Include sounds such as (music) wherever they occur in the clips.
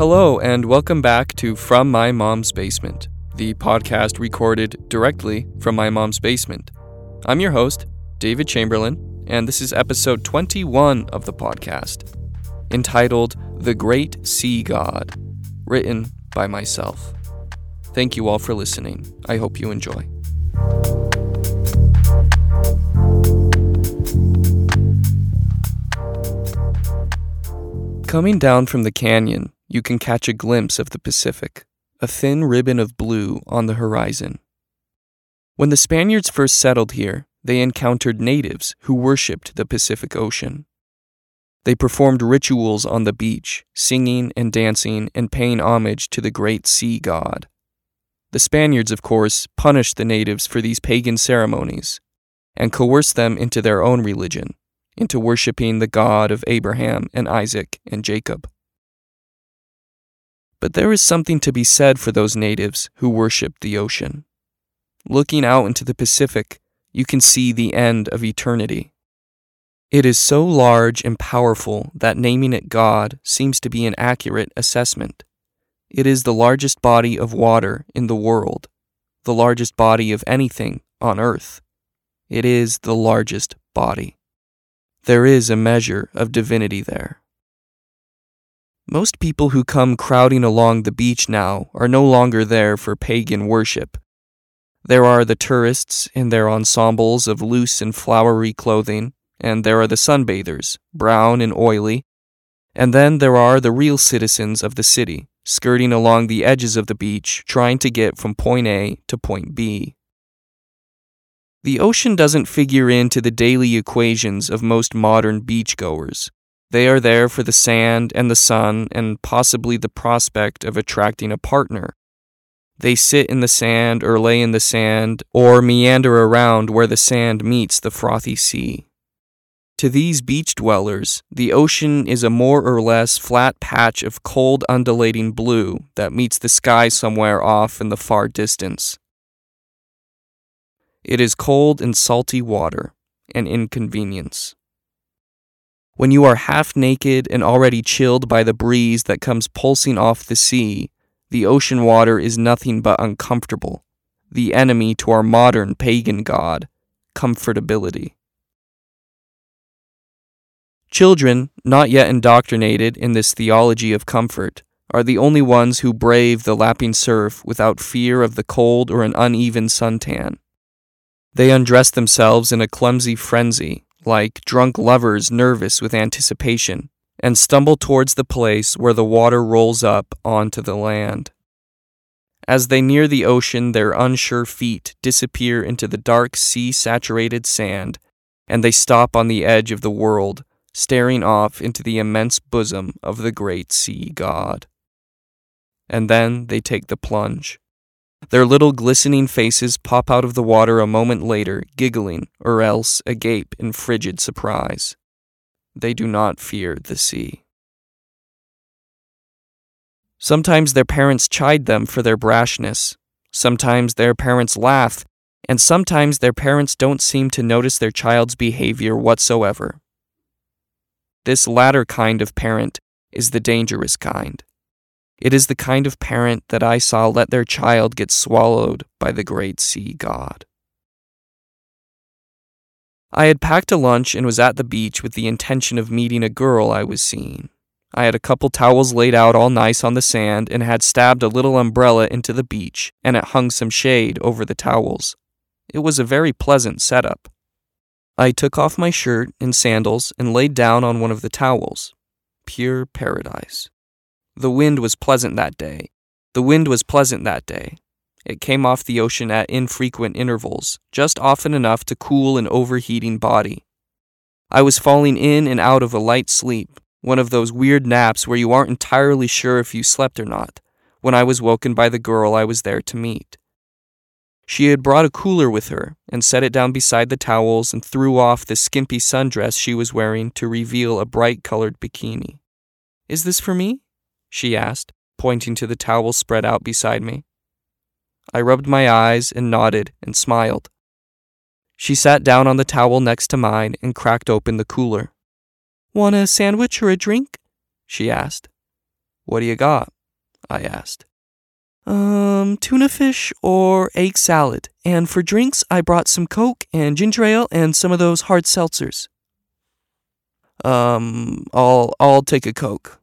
Hello, and welcome back to From My Mom's Basement, the podcast recorded directly from my mom's basement. I'm your host, David Chamberlain, and this is episode 21 of the podcast, entitled The Great Sea God, written by myself. Thank you all for listening. I hope you enjoy. Coming down from the canyon, you can catch a glimpse of the Pacific, a thin ribbon of blue on the horizon. When the Spaniards first settled here, they encountered natives who worshipped the Pacific Ocean. They performed rituals on the beach, singing and dancing and paying homage to the great sea god. The Spaniards, of course, punished the natives for these pagan ceremonies and coerced them into their own religion, into worshipping the God of Abraham and Isaac and Jacob. But there is something to be said for those natives who worship the ocean. Looking out into the Pacific, you can see the end of eternity. It is so large and powerful that naming it God seems to be an accurate assessment. It is the largest body of water in the world, the largest body of anything on earth. It is the largest body. There is a measure of divinity there. Most people who come crowding along the beach now are no longer there for pagan worship. There are the tourists in their ensembles of loose and flowery clothing, and there are the sunbathers, brown and oily, and then there are the real citizens of the city, skirting along the edges of the beach, trying to get from point A to point B. The ocean doesn't figure into the daily equations of most modern beachgoers. They are there for the sand and the sun and possibly the prospect of attracting a partner. They sit in the sand or lay in the sand or meander around where the sand meets the frothy sea. To these beach dwellers, the ocean is a more or less flat patch of cold undulating blue that meets the sky somewhere off in the far distance. It is cold and salty water, an inconvenience. When you are half naked and already chilled by the breeze that comes pulsing off the sea, the ocean water is nothing but uncomfortable, the enemy to our modern pagan god, comfortability. Children, not yet indoctrinated in this theology of comfort, are the only ones who brave the lapping surf without fear of the cold or an uneven suntan. They undress themselves in a clumsy frenzy, like drunk lovers nervous with anticipation, and stumble towards the place where the water rolls up onto the land. As they near the ocean, their unsure feet disappear into the dark sea saturated sand, and they stop on the edge of the world staring off into the immense bosom of the great sea god. And then they take the plunge. Their little glistening faces pop out of the water a moment later, giggling, or else agape in frigid surprise. They do not fear the sea. Sometimes their parents chide them for their brashness. Sometimes their parents laugh, and sometimes their parents don't seem to notice their child's behavior whatsoever. This latter kind of parent is the dangerous kind. It is the kind of parent that I saw let their child get swallowed by the great sea god. I had packed a lunch and was at the beach with the intention of meeting a girl I was seeing. I had a couple towels laid out all nice on the sand and had stabbed a little umbrella into the beach, and it hung some shade over the towels. It was a very pleasant setup. I took off my shirt and sandals and laid down on one of the towels. Pure paradise. The wind was pleasant that day. The wind was pleasant that day. It came off the ocean at infrequent intervals, just often enough to cool an overheating body. I was falling in and out of a light sleep, one of those weird naps where you aren't entirely sure if you slept or not, when I was woken by the girl I was there to meet. She had brought a cooler with her and set it down beside the towels and threw off the skimpy sundress she was wearing to reveal a bright colored bikini. Is this for me? She asked, pointing to the towel spread out beside me. I rubbed my eyes and nodded and smiled. She sat down on the towel next to mine and cracked open the cooler. Want a sandwich or a drink? she asked. What do you got? I asked. Um, tuna fish or egg salad. And for drinks, I brought some Coke and ginger ale and some of those hard seltzers. Um, I'll I'll take a Coke.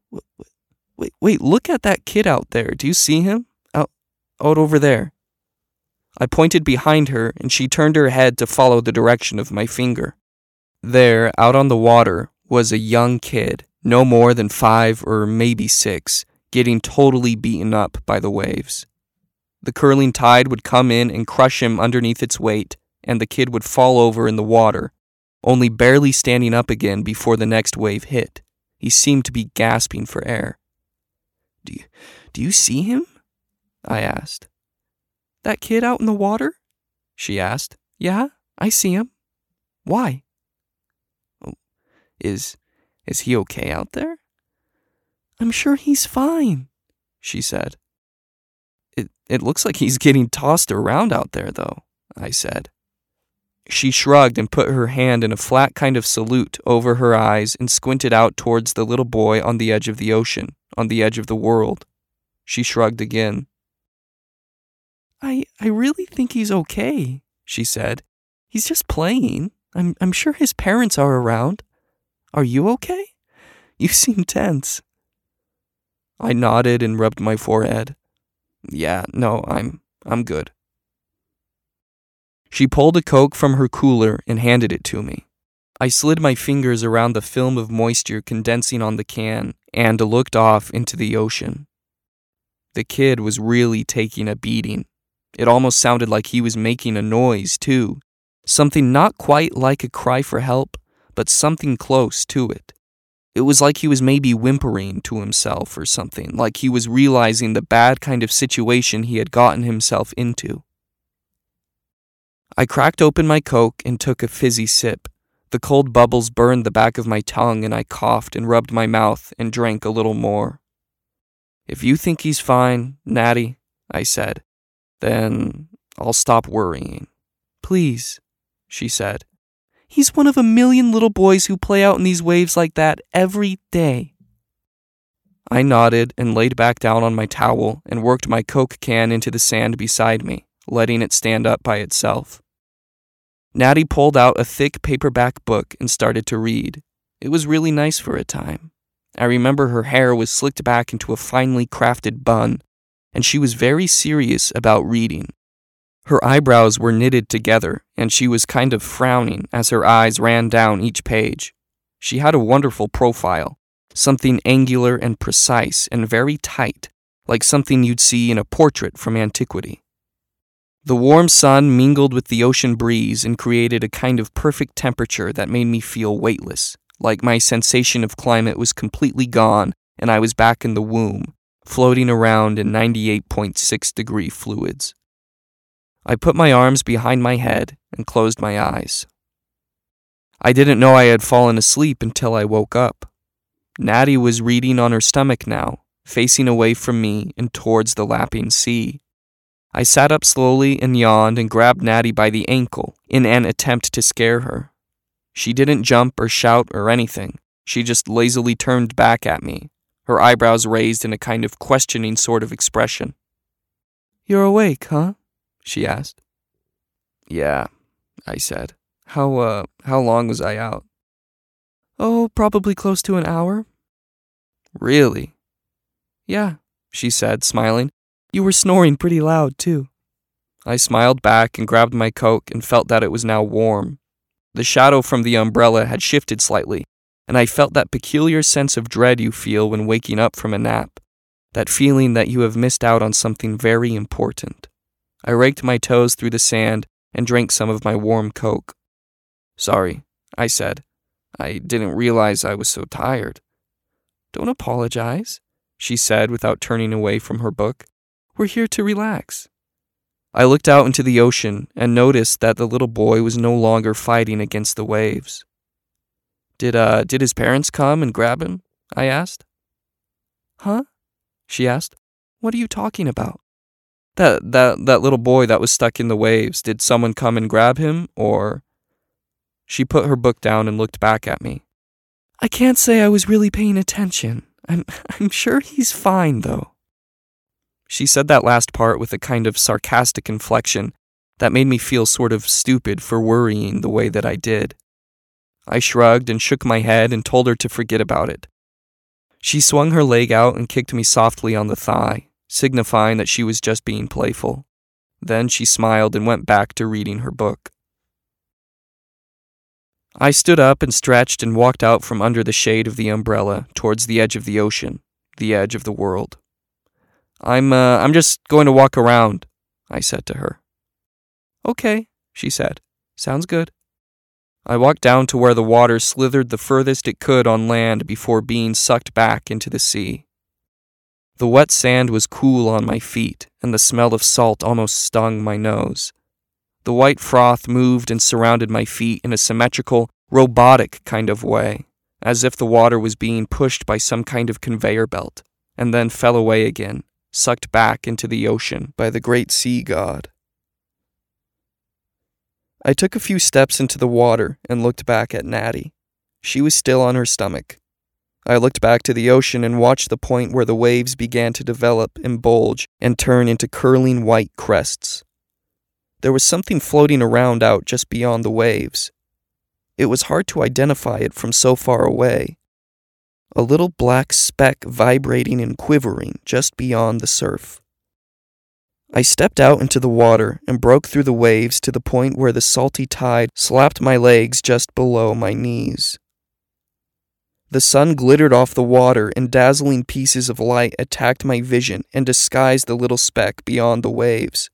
Wait, wait, look at that kid out there. Do you see him? Out out over there. I pointed behind her and she turned her head to follow the direction of my finger. There, out on the water, was a young kid, no more than five or maybe six, getting totally beaten up by the waves. The curling tide would come in and crush him underneath its weight, and the kid would fall over in the water, only barely standing up again before the next wave hit. He seemed to be gasping for air. Do you, do you see him? I asked. That kid out in the water? She asked. Yeah, I see him. Why? Oh, is is he okay out there? I'm sure he's fine, she said. It, it looks like he's getting tossed around out there, though, I said. She shrugged and put her hand in a flat kind of salute over her eyes and squinted out towards the little boy on the edge of the ocean, on the edge of the world. She shrugged again. I I really think he's okay, she said. He's just playing. I'm I'm sure his parents are around. Are you okay? You (laughs) seem tense. I nodded and rubbed my forehead. Yeah, no, I'm I'm good. She pulled a Coke from her cooler and handed it to me. I slid my fingers around the film of moisture condensing on the can and looked off into the ocean. The kid was really taking a beating. It almost sounded like he was making a noise, too. Something not quite like a cry for help, but something close to it. It was like he was maybe whimpering to himself or something, like he was realizing the bad kind of situation he had gotten himself into. I cracked open my Coke and took a fizzy sip. The cold bubbles burned the back of my tongue, and I coughed and rubbed my mouth and drank a little more. If you think he's fine, Natty, I said, then I'll stop worrying. Please, she said. He's one of a million little boys who play out in these waves like that every day. I nodded and laid back down on my towel and worked my Coke can into the sand beside me, letting it stand up by itself. Natty pulled out a thick paperback book and started to read. It was really nice for a time. I remember her hair was slicked back into a finely crafted bun, and she was very serious about reading. Her eyebrows were knitted together, and she was kind of frowning as her eyes ran down each page. She had a wonderful profile, something angular and precise and very tight, like something you'd see in a portrait from antiquity. The warm sun mingled with the ocean breeze and created a kind of perfect temperature that made me feel weightless, like my sensation of climate was completely gone and I was back in the womb, floating around in 98.6 degree fluids. I put my arms behind my head and closed my eyes. I didn't know I had fallen asleep until I woke up. Natty was reading on her stomach now, facing away from me and towards the lapping sea. I sat up slowly and yawned and grabbed Natty by the ankle in an attempt to scare her. She didn't jump or shout or anything. She just lazily turned back at me, her eyebrows raised in a kind of questioning sort of expression. You're awake, huh? she asked. Yeah, I said. How, uh, how long was I out? Oh, probably close to an hour. Really? Yeah, she said, smiling. You were snoring pretty loud, too. I smiled back and grabbed my coke and felt that it was now warm. The shadow from the umbrella had shifted slightly, and I felt that peculiar sense of dread you feel when waking up from a nap, that feeling that you have missed out on something very important. I raked my toes through the sand and drank some of my warm Coke. Sorry, I said. I didn't realize I was so tired. Don't apologize, she said without turning away from her book. We're here to relax. I looked out into the ocean and noticed that the little boy was no longer fighting against the waves. Did uh did his parents come and grab him? I asked. Huh? She asked. What are you talking about? That that that little boy that was stuck in the waves, did someone come and grab him or She put her book down and looked back at me. I can't say I was really paying attention. I'm, (laughs) I'm sure he's fine, though. She said that last part with a kind of sarcastic inflection that made me feel sort of stupid for worrying the way that I did. I shrugged and shook my head and told her to forget about it. She swung her leg out and kicked me softly on the thigh, signifying that she was just being playful. Then she smiled and went back to reading her book. I stood up and stretched and walked out from under the shade of the umbrella towards the edge of the ocean, the edge of the world. I'm uh, I'm just going to walk around, I said to her. Okay, she said. Sounds good. I walked down to where the water slithered the furthest it could on land before being sucked back into the sea. The wet sand was cool on my feet, and the smell of salt almost stung my nose. The white froth moved and surrounded my feet in a symmetrical, robotic kind of way, as if the water was being pushed by some kind of conveyor belt, and then fell away again, sucked back into the ocean by the great sea god. I took a few steps into the water and looked back at Natty. She was still on her stomach. I looked back to the ocean and watched the point where the waves began to develop and bulge and turn into curling white crests. There was something floating around out just beyond the waves. It was hard to identify it from so far away. A little black speck vibrating and quivering just beyond the surf. I stepped out into the water and broke through the waves to the point where the salty tide slapped my legs just below my knees. The sun glittered off the water, and dazzling pieces of light attacked my vision and disguised the little speck beyond the waves.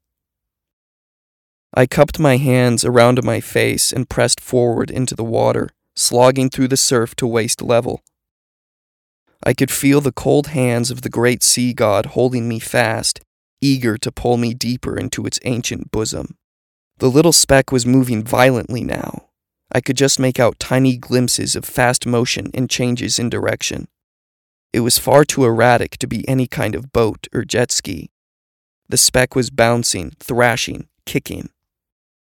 I cupped my hands around my face and pressed forward into the water, slogging through the surf to waist level. I could feel the cold hands of the great sea god holding me fast eager to pull me deeper into its ancient bosom. The little speck was moving violently now. I could just make out tiny glimpses of fast motion and changes in direction. It was far too erratic to be any kind of boat or jet ski. The speck was bouncing, thrashing, kicking.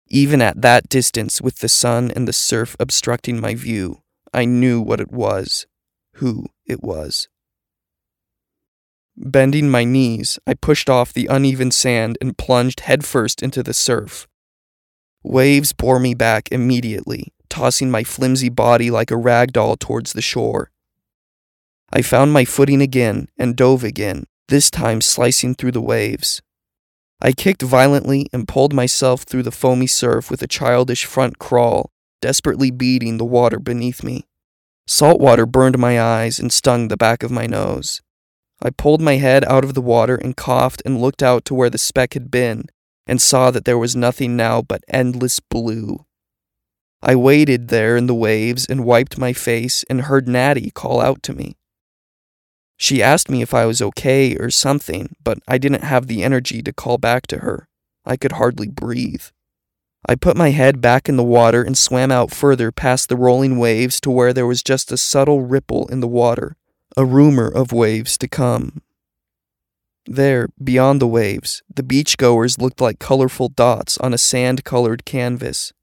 Even at that distance, with the sun and the surf obstructing my view, I knew what it was, who it was. Bending my knees, I pushed off the uneven sand and plunged headfirst into the surf. Waves bore me back immediately, tossing my flimsy body like a rag doll towards the shore. I found my footing again and dove again, this time slicing through the waves. I kicked violently and pulled myself through the foamy surf with a childish front crawl, desperately beating the water beneath me. Salt water burned my eyes and stung the back of my nose. I pulled my head out of the water and coughed and looked out to where the speck had been and saw that there was nothing now but endless blue. I waited there in the waves and wiped my face and heard Natty call out to me. She asked me if I was okay or something, but I didn't have the energy to call back to her. I could hardly breathe. I put my head back in the water and swam out further past the rolling waves to where there was just a subtle ripple in the water a rumor of waves to come. There, beyond the waves, the beachgoers looked like colorful dots on a sand colored canvas.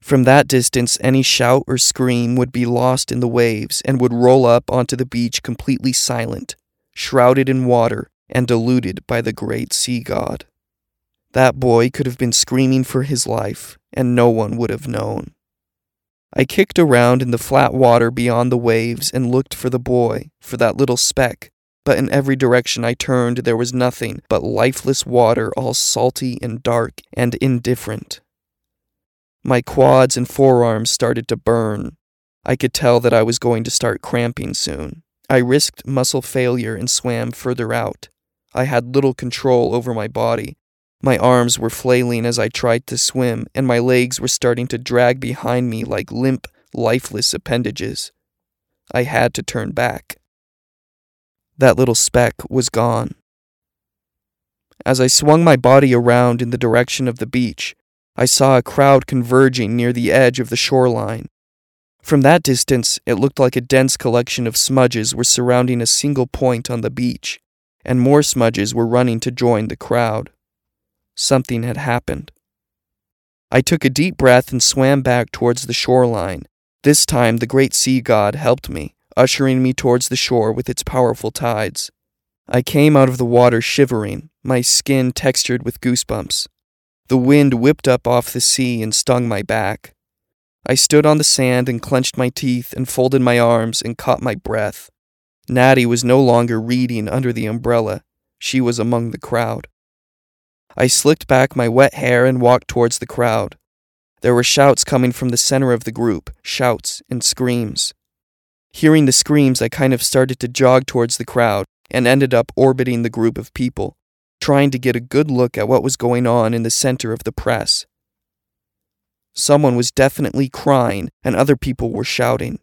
From that distance, any shout or scream would be lost in the waves and would roll up onto the beach completely silent, shrouded in water and diluted by the great sea god. That boy could have been screaming for his life, and no one would have known. I kicked around in the flat water beyond the waves and looked for the boy, for that little speck, but in every direction I turned there was nothing but lifeless water, all salty and dark and indifferent. My quads and forearms started to burn. I could tell that I was going to start cramping soon. I risked muscle failure and swam further out. I had little control over my body, my arms were flailing as I tried to swim, and my legs were starting to drag behind me like limp, lifeless appendages. I had to turn back. That little speck was gone. As I swung my body around in the direction of the beach, I saw a crowd converging near the edge of the shoreline. From that distance, it looked like a dense collection of smudges were surrounding a single point on the beach, and more smudges were running to join the crowd. Something had happened. I took a deep breath and swam back towards the shoreline. This time, the great sea god helped me, ushering me towards the shore with its powerful tides. I came out of the water shivering, my skin textured with goosebumps. The wind whipped up off the sea and stung my back. I stood on the sand and clenched my teeth and folded my arms and caught my breath. Natty was no longer reading under the umbrella, she was among the crowd. I slicked back my wet hair and walked towards the crowd. There were shouts coming from the center of the group, shouts and screams. Hearing the screams, I kind of started to jog towards the crowd and ended up orbiting the group of people, trying to get a good look at what was going on in the center of the press. Someone was definitely crying, and other people were shouting.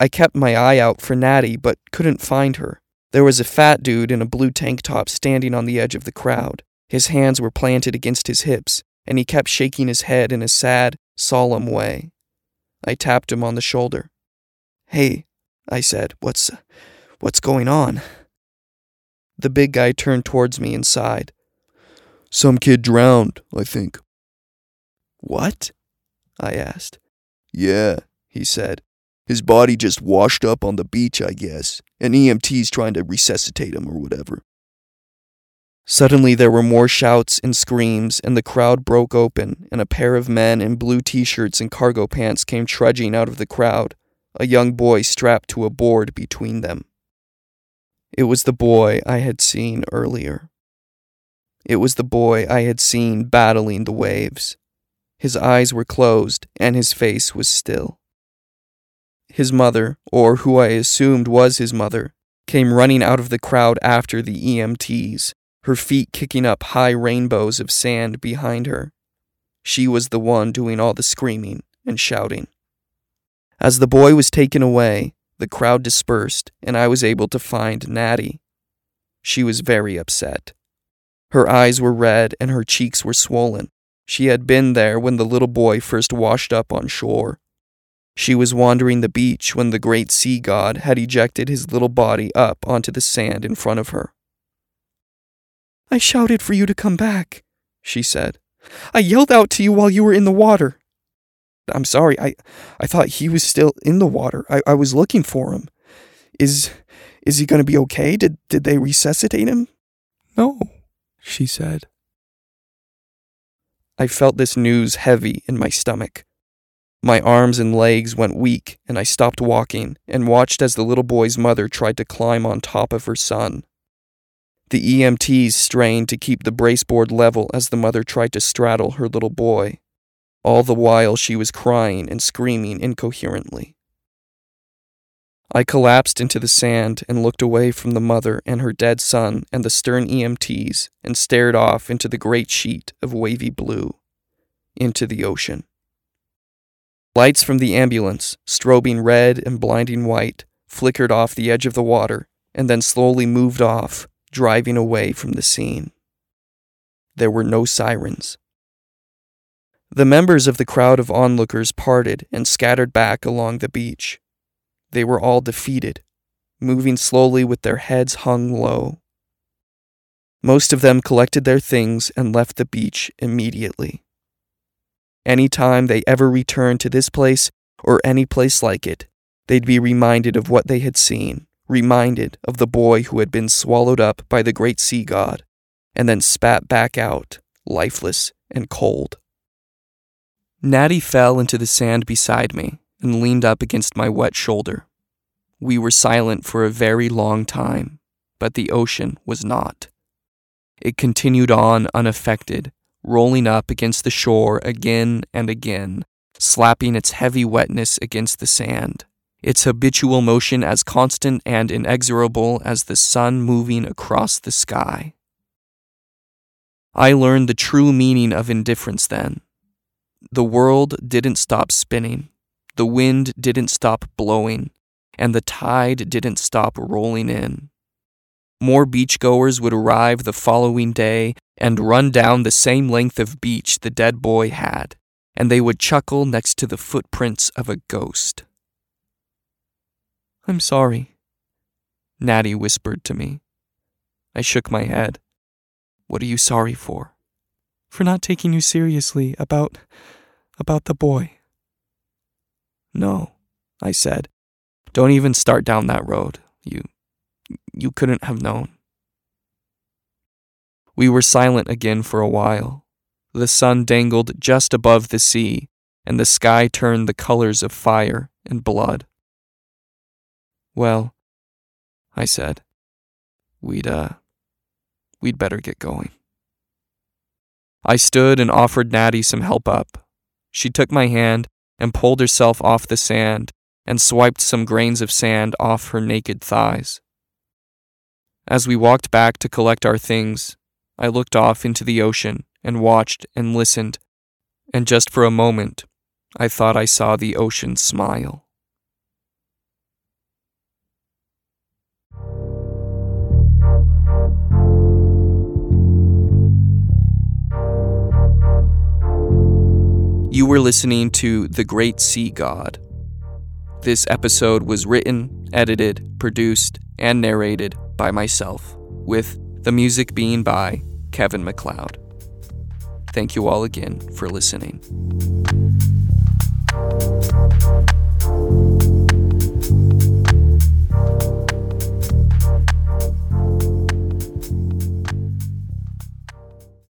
I kept my eye out for Natty, but couldn't find her. There was a fat dude in a blue tank top standing on the edge of the crowd. His hands were planted against his hips, and he kept shaking his head in a sad, solemn way. I tapped him on the shoulder. Hey, I said, what's, what's going on? The big guy turned towards me and sighed. Some kid drowned, I think. What? I asked. Yeah, he said. His body just washed up on the beach, I guess, and EMT's trying to resuscitate him or whatever. Suddenly, there were more shouts and screams, and the crowd broke open, and a pair of men in blue t shirts and cargo pants came trudging out of the crowd, a young boy strapped to a board between them. It was the boy I had seen earlier. It was the boy I had seen battling the waves. His eyes were closed, and his face was still. His mother, or who I assumed was his mother, came running out of the crowd after the EMTs, her feet kicking up high rainbows of sand behind her. She was the one doing all the screaming and shouting. As the boy was taken away, the crowd dispersed, and I was able to find Natty. She was very upset. Her eyes were red and her cheeks were swollen. She had been there when the little boy first washed up on shore. She was wandering the beach when the great sea god had ejected his little body up onto the sand in front of her. I shouted for you to come back, she said. I yelled out to you while you were in the water. I'm sorry, I, I thought he was still in the water. I, I was looking for him. Is is he gonna be okay? Did did they resuscitate him? No, she said. I felt this news heavy in my stomach. My arms and legs went weak, and I stopped walking and watched as the little boy's mother tried to climb on top of her son. The EMTs strained to keep the braceboard level as the mother tried to straddle her little boy. All the while, she was crying and screaming incoherently. I collapsed into the sand and looked away from the mother and her dead son and the stern EMTs and stared off into the great sheet of wavy blue, into the ocean. Lights from the ambulance, strobing red and blinding white, flickered off the edge of the water and then slowly moved off, driving away from the scene. There were no sirens. The members of the crowd of onlookers parted and scattered back along the beach. They were all defeated, moving slowly with their heads hung low. Most of them collected their things and left the beach immediately. Any time they ever returned to this place or any place like it, they'd be reminded of what they had seen, reminded of the boy who had been swallowed up by the great sea god, and then spat back out, lifeless and cold. Natty fell into the sand beside me and leaned up against my wet shoulder. We were silent for a very long time, but the ocean was not. It continued on unaffected, rolling up against the shore again and again, slapping its heavy wetness against the sand, its habitual motion as constant and inexorable as the sun moving across the sky. I learned the true meaning of indifference then. The world didn't stop spinning. The wind didn't stop blowing, and the tide didn't stop rolling in. More beachgoers would arrive the following day and run down the same length of beach the dead boy had, and they would chuckle next to the footprints of a ghost. I'm sorry, Natty whispered to me. I shook my head. What are you sorry for? For not taking you seriously about. about the boy. No, I said. Don't even start down that road. You you couldn't have known. We were silent again for a while. The sun dangled just above the sea, and the sky turned the colors of fire and blood. Well, I said, we'd, uh, we'd better get going. I stood and offered Natty some help up. She took my hand and pulled herself off the sand and swiped some grains of sand off her naked thighs. As we walked back to collect our things, I looked off into the ocean and watched and listened, and just for a moment, I thought I saw the ocean smile. You were listening to The Great Sea God. This episode was written, edited, produced, and narrated by myself, with the music being by Kevin MacLeod. Thank you all again for listening.